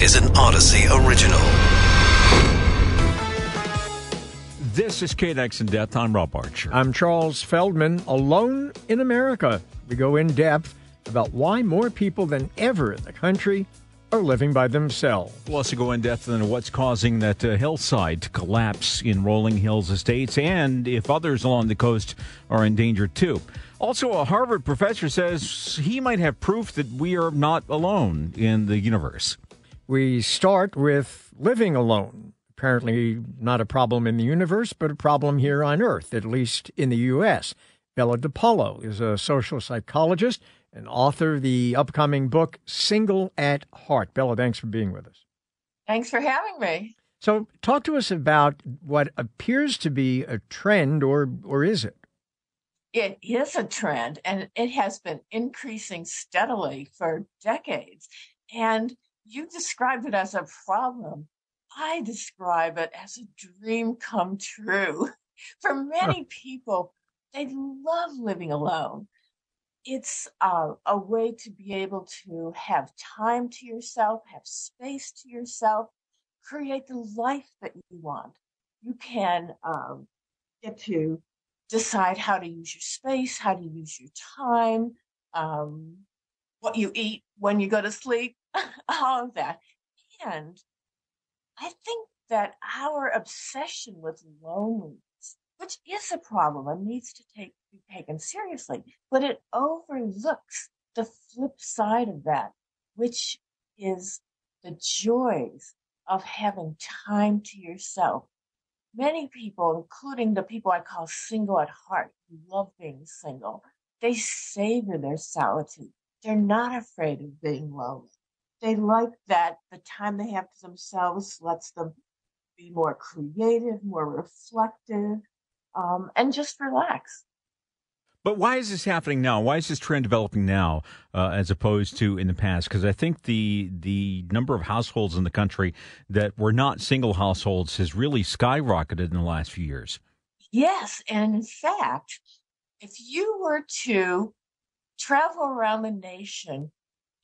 is an Odyssey original. This is KNX in Depth. I'm Rob Archer. I'm Charles Feldman. Alone in America. We go in depth about why more people than ever in the country are living by themselves. We'll also go in depth into what's causing that uh, hillside to collapse in Rolling Hills Estates and if others along the coast are in danger too. Also, a Harvard professor says he might have proof that we are not alone in the universe. We start with living alone. Apparently, not a problem in the universe, but a problem here on Earth, at least in the U.S. Bella DePaulo is a social psychologist and author of the upcoming book, Single at Heart. Bella, thanks for being with us. Thanks for having me. So, talk to us about what appears to be a trend, or, or is it? It is a trend, and it has been increasing steadily for decades. And you described it as a problem. I describe it as a dream come true. For many people, they love living alone it's uh, a way to be able to have time to yourself, have space to yourself, create the life that you want. You can um, get to decide how to use your space, how to use your time, um, what you eat when you go to sleep, all of that. And I think that our obsession with loneliness which is a problem and needs to take, be taken seriously, but it overlooks the flip side of that, which is the joys of having time to yourself. Many people, including the people I call single at heart, love being single, they savor their solitude. They're not afraid of being lonely. They like that the time they have to themselves lets them be more creative, more reflective, um, and just relax. But why is this happening now? Why is this trend developing now uh, as opposed to in the past? Because I think the the number of households in the country that were not single households has really skyrocketed in the last few years. Yes, and in fact, if you were to travel around the nation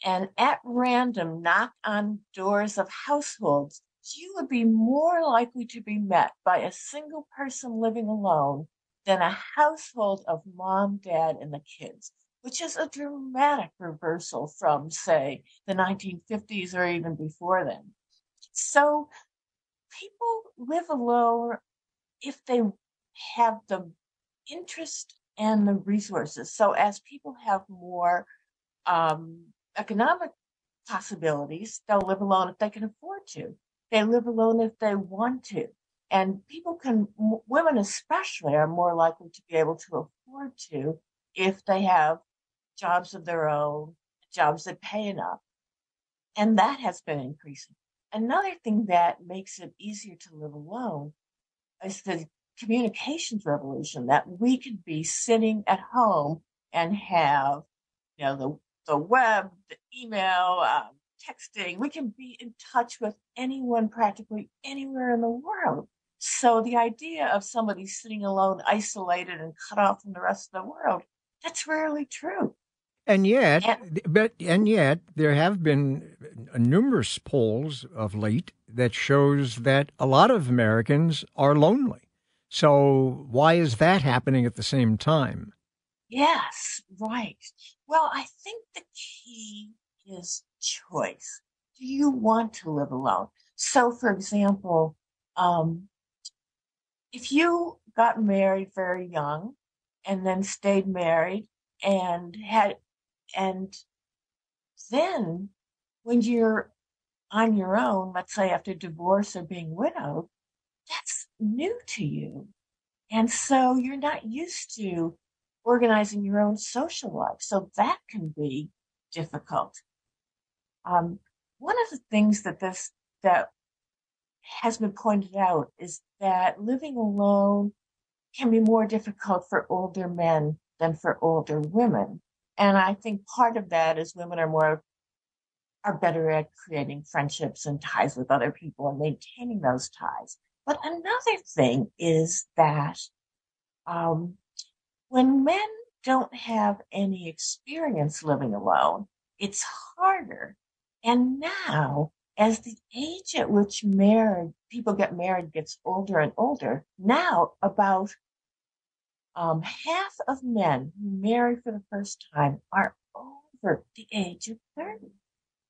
and at random knock on doors of households you would be more likely to be met by a single person living alone than a household of mom, dad, and the kids, which is a dramatic reversal from, say, the 1950s or even before then. So people live alone if they have the interest and the resources. So as people have more um, economic possibilities, they'll live alone if they can afford to. They live alone if they want to. And people can, women especially, are more likely to be able to afford to if they have jobs of their own, jobs that pay enough. And that has been increasing. Another thing that makes it easier to live alone is the communications revolution that we could be sitting at home and have, you know, the, web, the email, um, texting. We can be in touch with anyone practically anywhere in the world. So the idea of somebody sitting alone, isolated and cut off from the rest of the world, that's rarely true. And yet, and, but and yet, there have been numerous polls of late that shows that a lot of Americans are lonely. So why is that happening at the same time? Yes, right. Well, I think the key is choice. Do you want to live alone? So, for example, um, if you got married very young and then stayed married and had, and then when you're on your own, let's say after divorce or being widowed, that's new to you. And so you're not used to organizing your own social life. So that can be difficult. Um, one of the things that this that has been pointed out is that living alone can be more difficult for older men than for older women. And I think part of that is women are more are better at creating friendships and ties with other people and maintaining those ties. But another thing is that um, when men don't have any experience living alone, it's harder and now as the age at which married people get married gets older and older, now about um, half of men who marry for the first time are over the age of 30.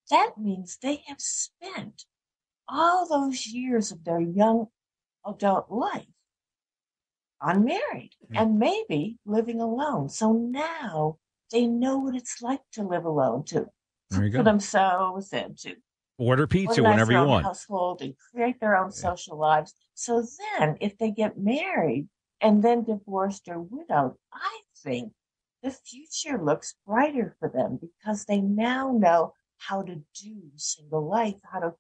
That means they have spent all those years of their young adult life unmarried mm-hmm. and maybe living alone. So now they know what it's like to live alone, to for go. themselves and to order pizza whenever you want. Household and create their own yeah. social lives. So then, if they get married and then divorced or widowed, I think the future looks brighter for them because they now know how to do single life, how to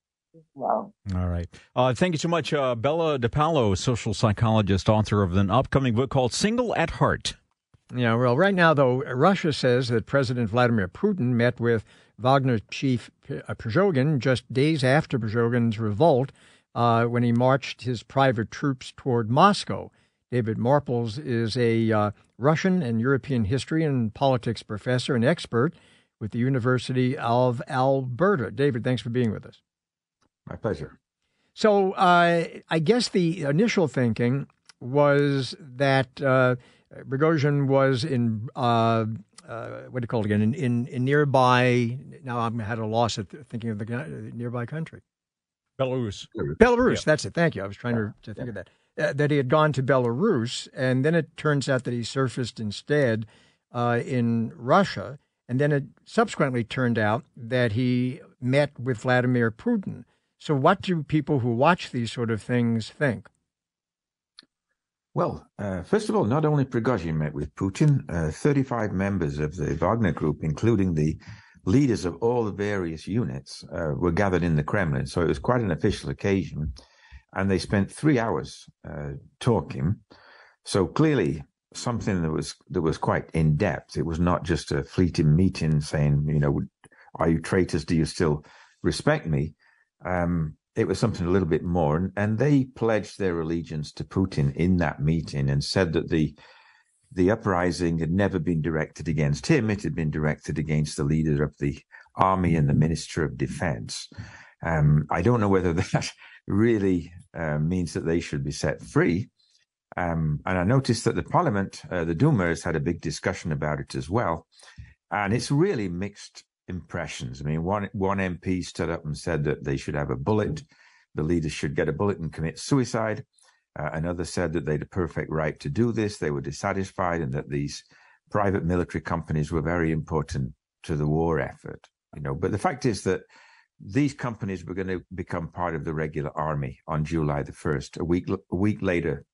well. All right. Uh, thank you so much, uh, Bella DePaulo, social psychologist, author of an upcoming book called Single at Heart. Yeah, well, right now, though, Russia says that President Vladimir Putin met with Wagner chief uh, Prigozhin just days after Prigozhin's revolt uh, when he marched his private troops toward Moscow. David Marples is a uh, Russian and European history and politics professor and expert with the University of Alberta. David, thanks for being with us. My pleasure. So uh, I guess the initial thinking was that uh, Prigozhin was in uh, uh, what do you call it again? In, in, in nearby. Now I'm had a loss at thinking of the nearby country. Belarus. Belarus. Yeah. That's it. Thank you. I was trying to, to think yeah. of that. Uh, that he had gone to Belarus, and then it turns out that he surfaced instead uh, in Russia, and then it subsequently turned out that he met with Vladimir Putin. So, what do people who watch these sort of things think? Well, uh, first of all, not only Prigozhin met with Putin, uh, 35 members of the Wagner Group, including the leaders of all the various units, uh, were gathered in the Kremlin. So it was quite an official occasion. And they spent three hours uh, talking. So clearly, something that was that was quite in depth. It was not just a fleeting meeting saying, you know, are you traitors? Do you still respect me? Um, it was something a little bit more. And, and they pledged their allegiance to Putin in that meeting and said that the the uprising had never been directed against him. It had been directed against the leader of the army and the minister of defense. Um, I don't know whether that really uh, means that they should be set free. Um, and I noticed that the parliament, uh, the Duma, has had a big discussion about it as well. And it's really mixed impressions. I mean, one one MP stood up and said that they should have a bullet. The leaders should get a bullet and commit suicide. Uh, another said that they had a perfect right to do this. They were dissatisfied, and that these private military companies were very important to the war effort. You know, but the fact is that these companies were going to become part of the regular army on July the first, a week a week later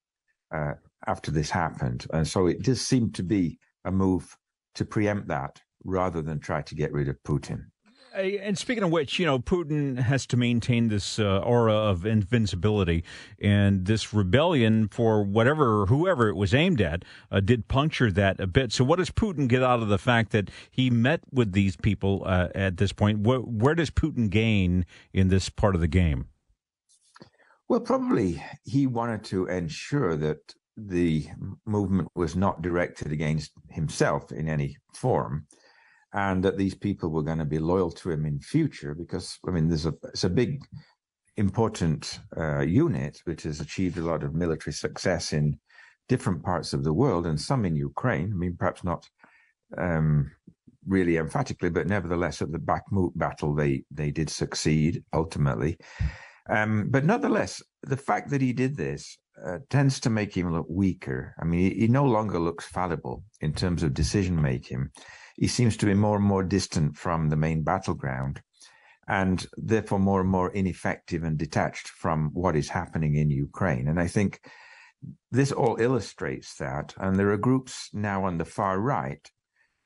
uh, after this happened, and so it just seemed to be a move to preempt that rather than try to get rid of Putin. And speaking of which, you know, Putin has to maintain this uh, aura of invincibility, and this rebellion for whatever, whoever it was aimed at, uh, did puncture that a bit. So, what does Putin get out of the fact that he met with these people uh, at this point? Where, where does Putin gain in this part of the game? Well, probably he wanted to ensure that the movement was not directed against himself in any form and that these people were going to be loyal to him in future because I mean there's a it's a big important uh, unit which has achieved a lot of military success in different parts of the world and some in Ukraine. I mean perhaps not um, really emphatically, but nevertheless at the Bakhmut battle they they did succeed ultimately. Um, but nonetheless, the fact that he did this uh, tends to make him look weaker. I mean, he, he no longer looks fallible in terms of decision making he seems to be more and more distant from the main battleground and therefore more and more ineffective and detached from what is happening in Ukraine. And I think this all illustrates that. And there are groups now on the far right.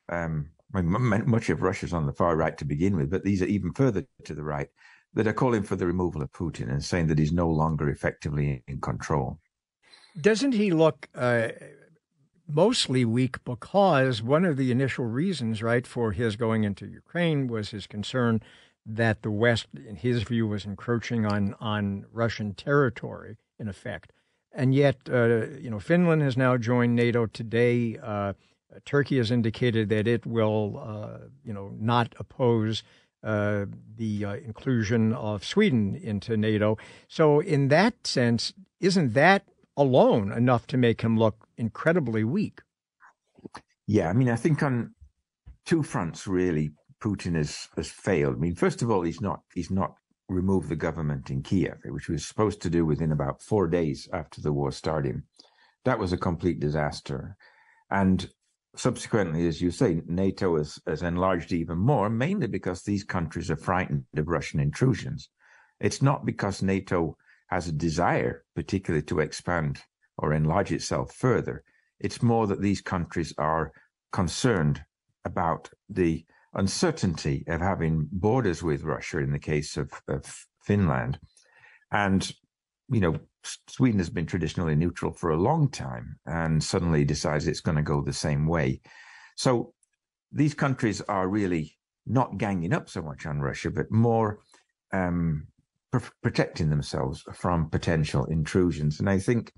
Um, much of Russia's on the far right to begin with, but these are even further to the right that are calling for the removal of Putin and saying that he's no longer effectively in control. Doesn't he look uh, mostly weak because one of the initial reasons, right, for his going into Ukraine was his concern that the West, in his view, was encroaching on on Russian territory, in effect. And yet, uh, you know, Finland has now joined NATO today. Uh, Turkey has indicated that it will, uh, you know, not oppose uh, the uh, inclusion of Sweden into NATO. So, in that sense, isn't that alone enough to make him look incredibly weak? Yeah, I mean, I think on two fronts, really, Putin has has failed. I mean, first of all, he's not he's not removed the government in Kiev, which he was supposed to do within about four days after the war started. That was a complete disaster, and subsequently, as you say, NATO has, has enlarged even more, mainly because these countries are frightened of Russian intrusions. It's not because NATO has a desire, particularly to expand or enlarge itself further. It's more that these countries are concerned about the uncertainty of having borders with Russia in the case of, of Finland. And, you know, Sweden has been traditionally neutral for a long time and suddenly decides it's going to go the same way. So these countries are really not ganging up so much on Russia, but more um, protecting themselves from potential intrusions. And I think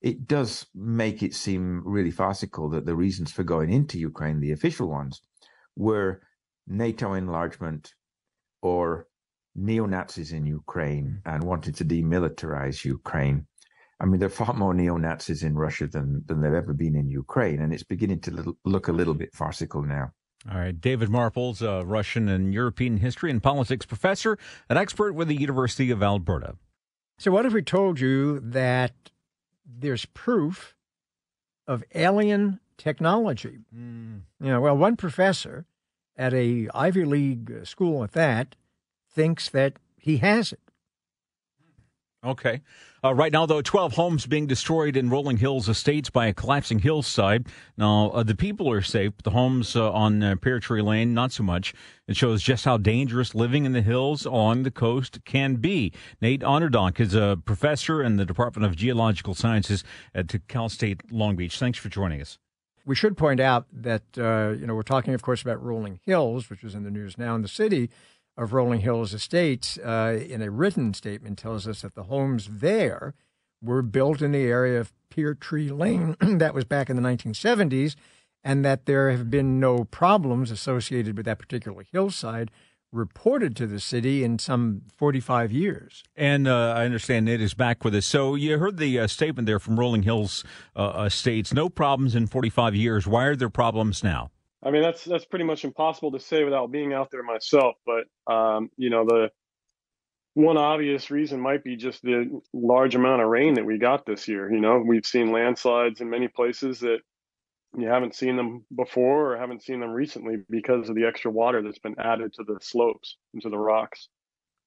it does make it seem really farcical that the reasons for going into Ukraine, the official ones, were NATO enlargement or neo Nazis in Ukraine mm. and wanted to demilitarize Ukraine. I mean, there are far more neo Nazis in Russia than, than there have ever been in Ukraine, and it's beginning to look a little bit farcical now. All right. David Marples, a Russian and European history and politics professor, an expert with the University of Alberta. So, what if we told you that there's proof of alien technology? Mm. You know, well, one professor at a Ivy League school at that thinks that he has it. Okay. Uh, right now, though, 12 homes being destroyed in Rolling Hills Estates by a collapsing hillside. Now, uh, the people are safe. The homes uh, on uh, Pear Tree Lane, not so much. It shows just how dangerous living in the hills along the coast can be. Nate Onderdonk is a professor in the Department of Geological Sciences at Cal State Long Beach. Thanks for joining us. We should point out that, uh, you know, we're talking, of course, about Rolling Hills, which is in the news now in the city of Rolling Hills Estates, uh, in a written statement, tells us that the homes there were built in the area of Pear Tree Lane. that was back in the 1970s, and that there have been no problems associated with that particular hillside reported to the city in some 45 years. And uh, I understand Nate is back with us. So you heard the uh, statement there from Rolling Hills uh, Estates. No problems in 45 years. Why are there problems now? I mean, that's that's pretty much impossible to say without being out there myself. But um, you know, the one obvious reason might be just the large amount of rain that we got this year. You know, we've seen landslides in many places that you haven't seen them before or haven't seen them recently because of the extra water that's been added to the slopes and to the rocks.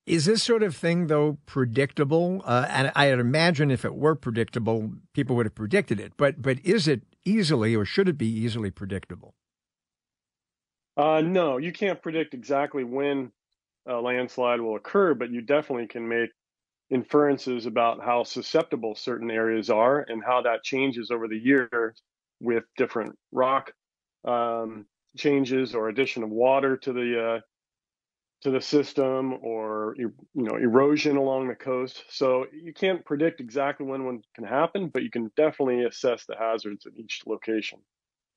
Is this sort of thing, though, predictable? Uh, and I'd imagine if it were predictable, people would have predicted it. But but is it easily, or should it be easily predictable? Uh, no, you can't predict exactly when a landslide will occur, but you definitely can make inferences about how susceptible certain areas are and how that changes over the years with different rock um, changes or addition of water to the uh, to the system or you know erosion along the coast. So you can't predict exactly when one can happen, but you can definitely assess the hazards at each location.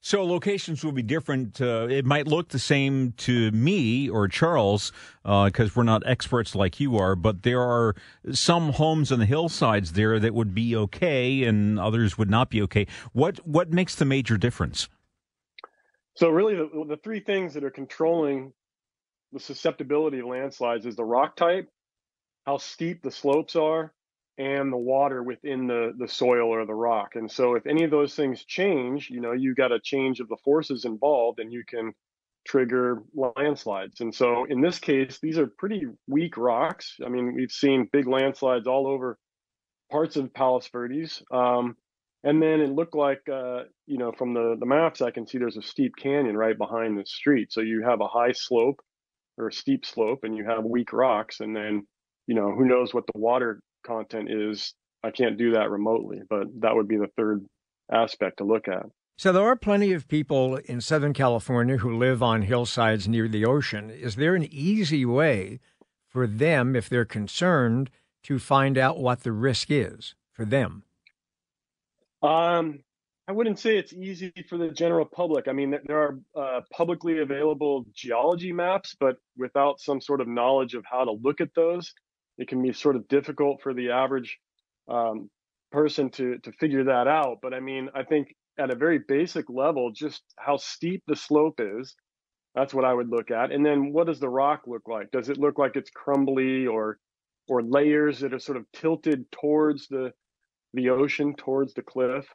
So locations will be different. Uh, it might look the same to me or Charles because uh, we're not experts like you are, but there are some homes on the hillsides there that would be okay, and others would not be okay. What what makes the major difference? So really, the, the three things that are controlling the susceptibility of landslides is the rock type, how steep the slopes are, and the water within the the soil or the rock. And so if any of those things change, you know, you got a change of the forces involved and you can trigger landslides. And so in this case, these are pretty weak rocks. I mean, we've seen big landslides all over parts of Palos Verdes. Um, and then it looked like, uh, you know, from the, the maps, I can see there's a steep canyon right behind the street. So you have a high slope or a steep slope and you have weak rocks. And then, you know, who knows what the water content is I can't do that remotely, but that would be the third aspect to look at. So there are plenty of people in Southern California who live on hillsides near the ocean. Is there an easy way for them, if they're concerned, to find out what the risk is for them? Um, I wouldn't say it's easy for the general public. I mean, there are uh, publicly available geology maps, but without some sort of knowledge of how to look at those, it can be sort of difficult for the average um, person to to figure that out. But I mean, I think at a very basic level, just how steep the slope is, that's what I would look at. And then what does the rock look like? Does it look like it's crumbly or or layers that are sort of tilted towards the the ocean, towards the cliff?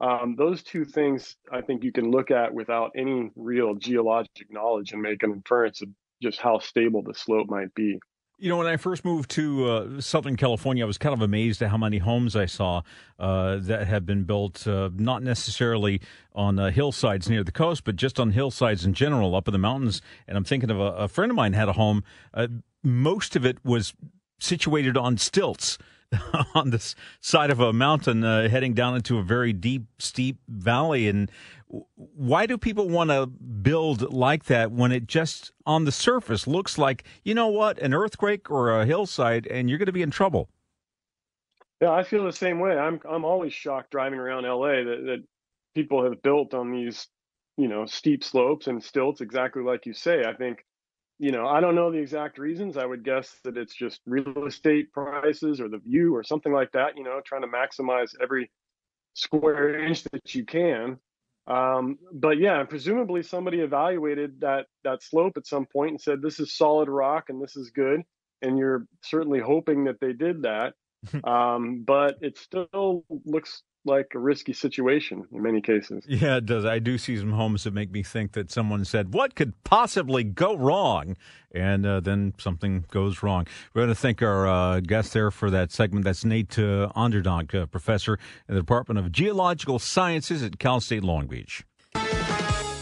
Um, those two things I think you can look at without any real geologic knowledge and make an inference of just how stable the slope might be. You know, when I first moved to uh, Southern California, I was kind of amazed at how many homes I saw uh, that had been built, uh, not necessarily on uh, hillsides near the coast, but just on hillsides in general, up in the mountains. And I'm thinking of a, a friend of mine had a home. Uh, most of it was situated on stilts. on the side of a mountain uh, heading down into a very deep, steep valley. And why do people want to build like that when it just on the surface looks like, you know what, an earthquake or a hillside and you're going to be in trouble? Yeah, I feel the same way. I'm I'm always shocked driving around LA that, that people have built on these, you know, steep slopes and stilts exactly like you say. I think you know, I don't know the exact reasons. I would guess that it's just real estate prices or the view or something like that, you know, trying to maximize every square inch that you can. Um, but yeah, presumably somebody evaluated that that slope at some point and said this is solid rock and this is good. And you're certainly hoping that they did that. um, but it still looks like a risky situation in many cases. Yeah, it does. I do see some homes that make me think that someone said, What could possibly go wrong? And uh, then something goes wrong. We're going to thank our uh, guest there for that segment. That's Nate uh, Onderdonk, uh, professor in the Department of Geological Sciences at Cal State Long Beach.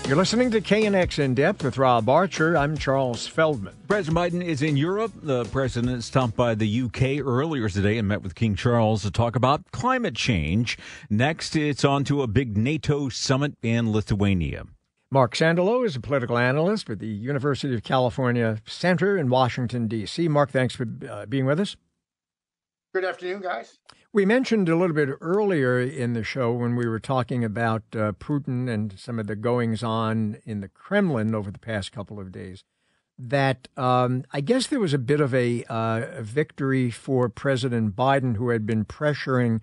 You're listening to KNX In Depth with Rob Archer. I'm Charles Feldman. President Biden is in Europe. The president stopped by the UK earlier today and met with King Charles to talk about climate change. Next, it's on to a big NATO summit in Lithuania. Marc Sandalow is a political analyst with the University of California Center in Washington, D.C. Marc, thanks for uh, being with us. Good afternoon, guys. We mentioned a little bit earlier in the show when we were talking about uh, Putin and some of the goings on in the Kremlin over the past couple of days that um, I guess there was a bit of a, uh, a, victory for President Biden, who had been pressuring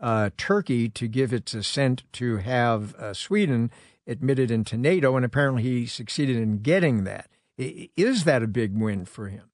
uh, Turkey to give its assent to have uh, Sweden admitted into NATO, and apparently he succeeded in getting that. Is that a big win for him?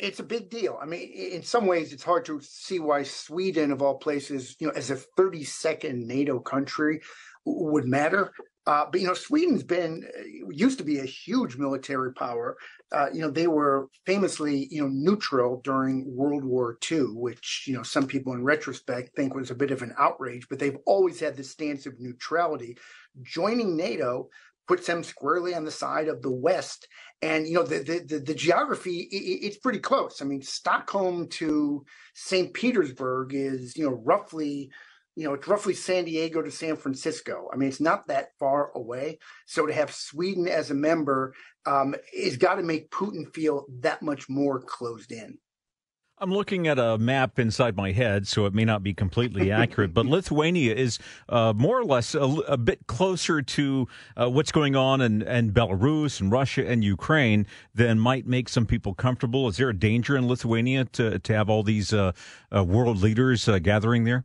It's a big deal. I mean, in some ways, it's hard to see why Sweden, of all places, you know, as a 32nd NATO country, would matter. Uh, but you know, Sweden's been uh, used to be a huge military power. Uh, you know, they were famously you know neutral during World War II, which you know some people in retrospect think was a bit of an outrage. But they've always had this stance of neutrality. Joining NATO puts them squarely on the side of the West. And you know the the the, the geography it, it's pretty close. I mean, Stockholm to St. Petersburg is you know roughly you know it's roughly San Diego to San Francisco. I mean, it's not that far away. So to have Sweden as a member um, has got to make Putin feel that much more closed in. I'm looking at a map inside my head, so it may not be completely accurate, but Lithuania is uh, more or less a, a bit closer to uh, what's going on in, in, Belarus and Russia and Ukraine than might make some people comfortable. Is there a danger in Lithuania to, to have all these uh, uh world leaders uh, gathering there?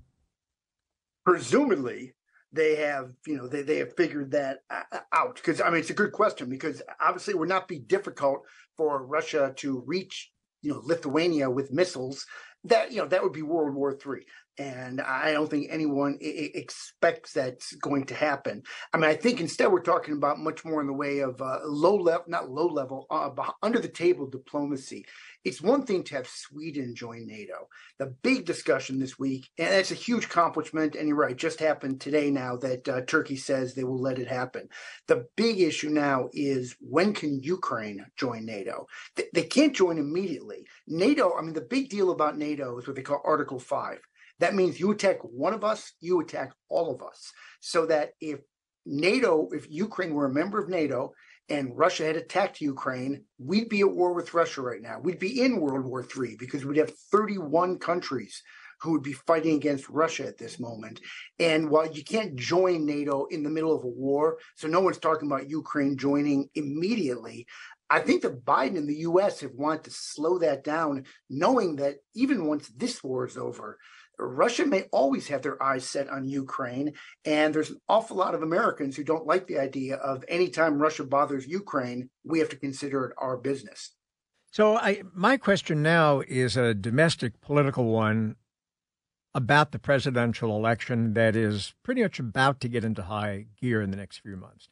Presumably, they have you know they, they have figured that uh, out because i mean it's a good question because obviously it would not be difficult for russia to reach you know Lithuania with missiles, that you know that would be World War Three. And I don't think anyone I- expects that's going to happen. I mean, I think instead we're talking about much more in the way of uh, low level, not low level, uh, under the table diplomacy it's one thing to have Sweden join NATO. The big discussion this week, and it's a huge accomplishment, and you're right, just happened today now that uh, Turkey says they will let it happen. The big issue now is when can Ukraine join NATO? They, they can't join immediately. NATO, I mean, the big deal about NATO is what they call Article 5. That means you attack one of us, you attack all of us. So that if NATO, if Ukraine were a member of NATO and Russia had attacked Ukraine, we'd be at war with Russia right now. We'd be in World War III because we'd have 31 countries who would be fighting against Russia at this moment. And while you can't join NATO in the middle of a war, so no one's talking about Ukraine joining immediately, I think that Biden and the US have wanted to slow that down, knowing that even once this war is over, Russia may always have their eyes set on Ukraine. And there's an awful lot of Americans who don't like the idea of anytime Russia bothers Ukraine, we have to consider it our business. So, I, my question now is a domestic political one about the presidential election that is pretty much about to get into high gear in the next few months.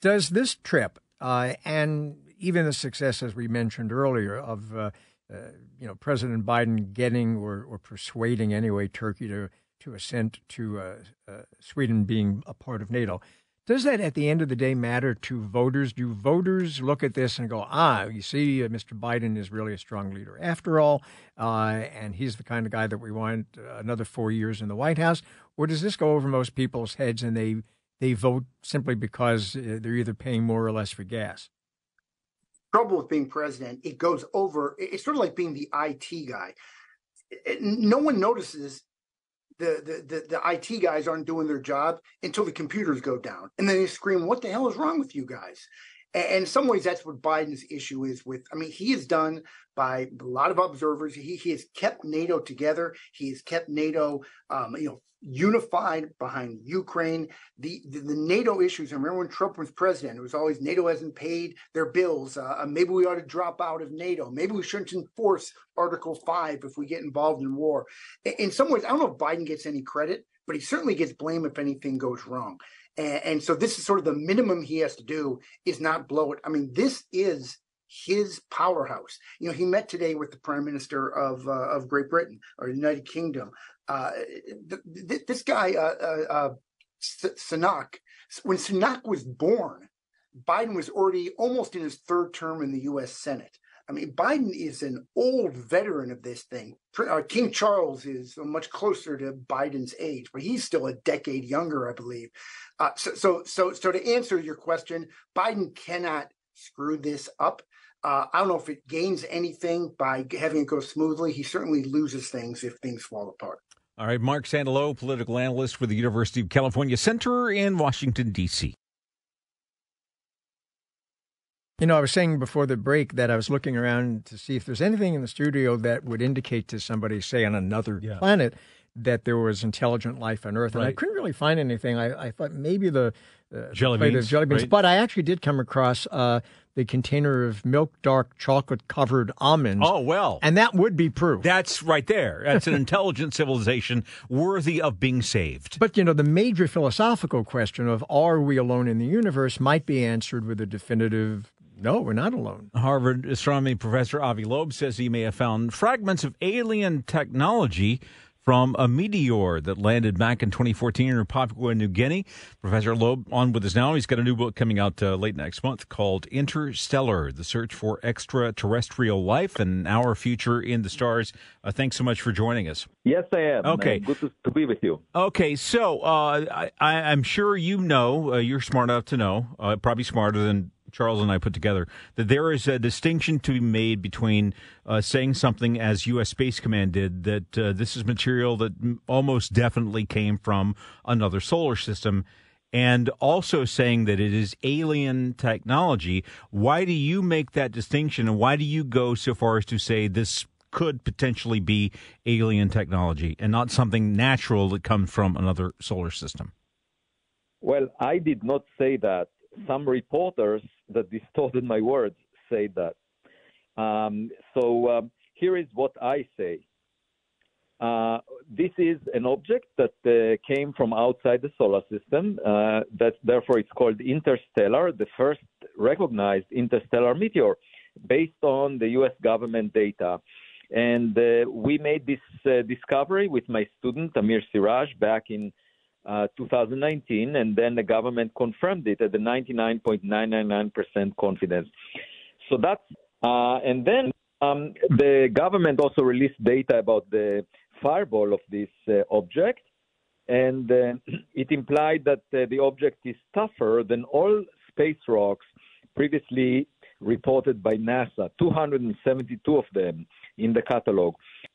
Does this trip uh, and even the success, as we mentioned earlier, of uh, you know President Biden getting or, or persuading anyway Turkey to to assent to uh, uh, Sweden being a part of NATO, does that at the end of the day matter to voters? Do voters look at this and go, ah, you see, uh, Mr. Biden is really a strong leader after all, uh, and he's the kind of guy that we want uh, another four years in the White House? Or does this go over most people's heads and they, they vote simply because uh, they're either paying more or less for gas? Trouble with being president, it goes over, it's sort of like being the IT guy. No one notices the, the, the, the IT guys aren't doing their job until the computers go down. And then they scream, What the hell is wrong with you guys? And in some ways, that's what Biden's issue is with. I mean, he has done by a lot of observers. He, he has kept NATO together. He has kept NATO, um, you know, unified behind Ukraine. The, the, the NATO issues. I remember when Trump was president, it was always NATO hasn't paid their bills. Uh, uh, maybe we ought to drop out of NATO. Maybe we shouldn't enforce Article Five if we get involved in war. In, in some ways, I don't know if Biden gets any credit, but he certainly gets blame if anything goes wrong. And, and so this is sort of the minimum he has to do is not blow it. I mean, this is his powerhouse. You know, he met today with the Prime Minister of uh, of Great Britain or United Kingdom. Uh, th- th- this guy, uh, uh, uh Sunak, when Sunak was born, Biden was already almost in his third term in the U.S. Senate. I mean, Biden is an old veteran of this thing. Uh, King Charles is much closer to Biden's age, but he's still a decade younger, I believe. Uh, so, so, so, so to answer your question, Biden cannot screw this up. Uh, I don't know if it gains anything by having it go smoothly. He certainly loses things if things fall apart. All right, Marc Sandalow, political analyst for the University of California Center in Washington, D.C. You know, I was saying before the break that I was looking around to see if there's anything in the studio that would indicate to somebody, say, on another yeah. planet, that there was intelligent life on Earth, and. I couldn't really find anything. I, I thought maybe the uh, jelly beans, jelly beans, right? but I actually did come across uh, the container of milk dark chocolate covered almonds. Oh well, and that would be proof. That's right there. That's an intelligent civilization worthy of being saved. But you know, the major philosophical question of are we alone in the universe might be answered with a definitive no, we're not alone. Harvard astronomy professor Avi Loeb says he may have found fragments of alien technology from a meteor that landed back in 2014 in Papua New Guinea. Professor Loeb on with us now. He's got a new book coming out uh, late next month called Interstellar The Search for Extraterrestrial Life and Our Future in the Stars. Uh, thanks so much for joining us. Yes, I am. Okay. Uh, good to, to, be with you. Okay, so uh, I, am sure you know, uh, you're smart enough to know, uh, probably smarter than Charles and I put together that there is a distinction to be made between uh, saying something as U.S. Space Command did that uh, this is material that almost definitely came from another solar system. And also saying that it is alien technology. Why do you make that distinction, and why do you go so far as to say this could potentially be alien technology and not something natural that comes from another solar system? Well, I did not say that some reporters that distorted my words say that. Um, so um, here is what I say. Uh, this is an object that uh, came from outside the solar system. Uh, that therefore it's called interstellar, the first recognized interstellar meteor, based on the U.S. government data. And uh, we made this uh, discovery with my student Amir Siraj back in uh, 2019, and then the government confirmed it at the 99.999% confidence. So that's, uh, and then um, the government also released data about the fireball of this uh, object, and uh, it implied that uh, the object is tougher than all space rocks previously reported by NASA, 272 of them in the catalog.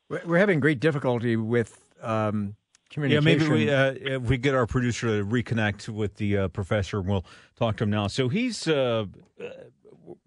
We're having great difficulty with um, Yeah, maybe we uh, if we get our producer to reconnect with the uh, professor, and we'll talk to him now. So he's uh, uh,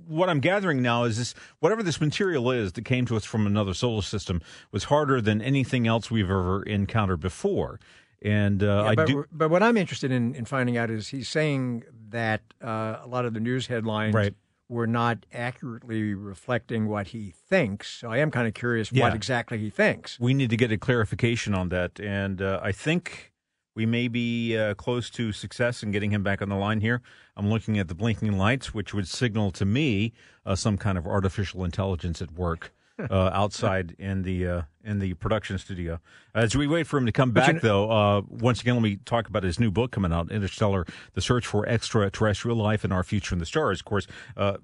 what I'm gathering now is this: whatever this material is that came to us from another solar system was harder than anything else we've ever encountered before. And uh, Yeah, I but, do but what I'm interested in, in finding out is he's saying that uh, a lot of the news headlines Right. Were not accurately reflecting what he thinks. So I am kind of curious Yeah. what exactly he thinks. we need to get a clarification on that. And uh, I think we may be uh, close to success in getting him back on the line here. I'm looking at the blinking lights, which would signal to me uh, some kind of artificial intelligence at work. Uh, outside in the uh, in the production studio. As we wait for him to come back, you- though, uh, once again, let me talk about his new book coming out, Interstellar: The Search for Extraterrestrial Life and Our Future in the Stars. Of course, uh,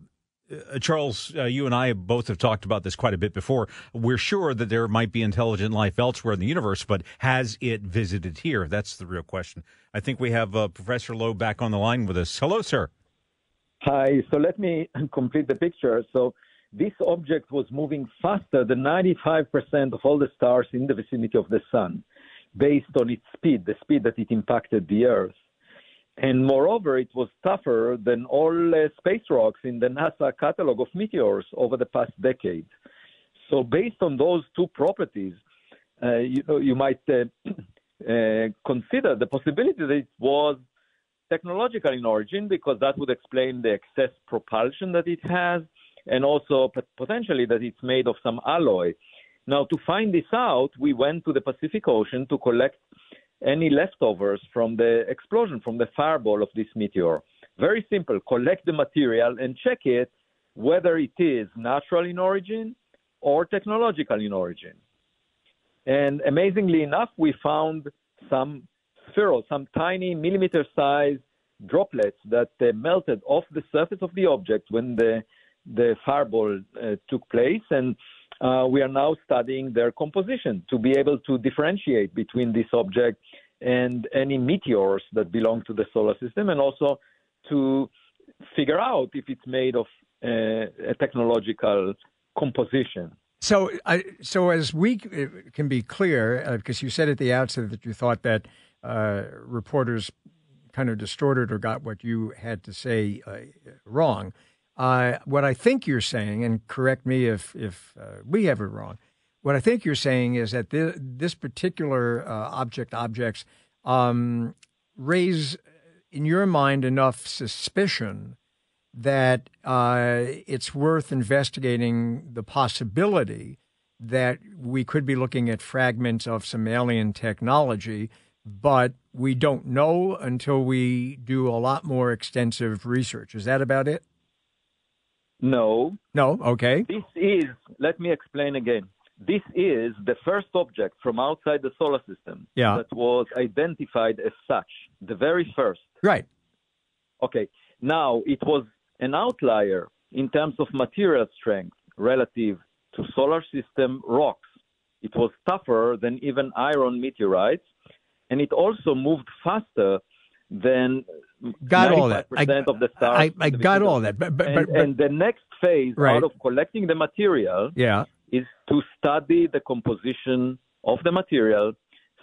uh, Charles, uh, you and I both have talked about this quite a bit before. We're sure that there might be intelligent life elsewhere in the universe, but has it visited here? That's the real question. I think we have uh, Professor Loeb back on the line with us. Hello, sir. Hi. So let me complete the picture. So this object was moving faster than 95% of all the stars in the vicinity of the sun, based on its speed, the speed that it impacted the Earth. And moreover, it was tougher than all uh, space rocks in the NASA catalog of meteors over the past decade. So, based on those two properties, uh, you know, you might uh, uh, consider the possibility that it was technological in origin because that would explain the excess propulsion that it has and also potentially that it's made of some alloy. Now, to find this out, we went to the Pacific Ocean to collect any leftovers from the explosion, from the fireball of this meteor. Very simple collect the material and check it whether it is natural in origin or technological in origin. And amazingly enough, we found some spherules, some tiny millimeter sized droplets that uh, melted off the surface of the object when the, the fireball uh, took place. And uh, we are now studying their composition to be able to differentiate between this object and any meteors that belong to the solar system, and also to figure out if it's made of uh, a technological composition. So, so as we can be clear, uh, because you said at the outset that you thought that uh, reporters kind of distorted or got what you had to say uh, wrong. Uh, what I think you're saying, and correct me if if uh, we have it wrong. What I think you're saying is that thi- this particular uh, object objects um, raise in your mind enough suspicion that uh, it's worth investigating the possibility that we could be looking at fragments of some alien technology, but we don't know until we do a lot more extensive research. Is that about it? No, No? Okay. This is, let me explain again. This is the first object from outside the solar system Yeah. that was identified as such, the very first. Right. Okay, now it was an outlier in terms of material strength relative to solar system rocks. It was tougher than even iron meteorites, and it also moved faster than Got all that. I- of the stars. I, I got all that. But, but, and, but, and the next phase Right. out of collecting the material yeah. is to study the composition of the material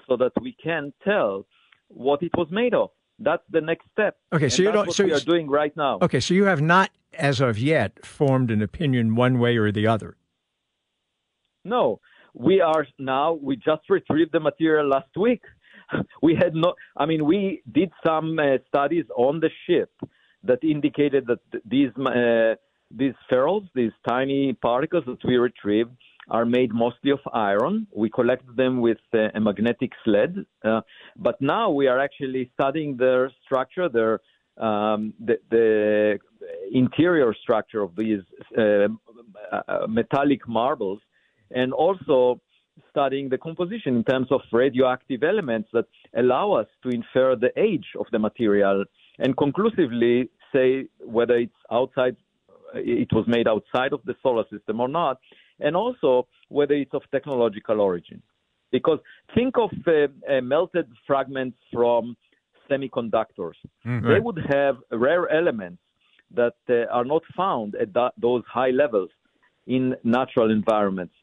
so that we can tell what it was made of. That's the next step. Okay, so And you that's don't- what so we are doing right now. Okay, so you have not, as of yet, formed an opinion one way or the other. No, we are now. We just retrieved the material last week. We had no. I mean, we did some uh, studies on the ship that indicated that these uh, these spherules, these tiny particles that we retrieved, are made mostly of iron. We collected them with uh, a magnetic sled, uh, but now we are actually studying their structure, their um, the, the interior structure of these uh, uh, metallic marbles, and also studying the composition in terms of radioactive elements that allow us to infer the age of the material and conclusively say whether it's outside, it was made outside of the solar system or not, and also whether it's of technological origin. Because think of uh, uh, melted fragments from semiconductors. They would have rare elements that uh, are not found at that, those high levels in natural environments.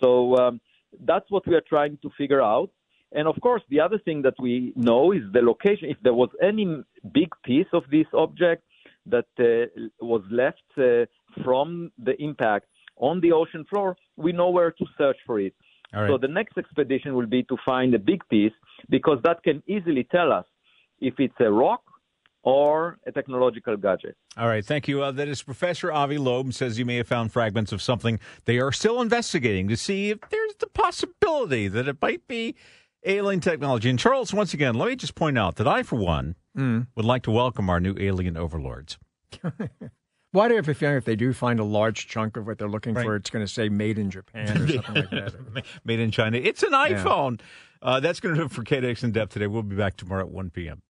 So um, that's what we are trying to figure out. And of course, the other thing that we know is the location. If there was any big piece of this object that uh, was left uh, from the impact on the ocean floor, we know where to search for it. All So the next expedition will be to find a big piece because that can easily tell us if it's a rock or a technological gadget. All right. Thank you. Uh, that is Professor Avi Loeb says you may have found fragments of something they are still investigating to see if there's the possibility that it might be alien technology. And Charles, once again, let me just point out that I, for one, Mm. would like to welcome our new alien overlords. What if, if, if they do find a large chunk of what they're looking Right. for, it's going to say made in Japan or something like that? Made in China. It's an iPhone. Uh, that's going to do it for KNX in depth today. We'll be back tomorrow at 1 p.m.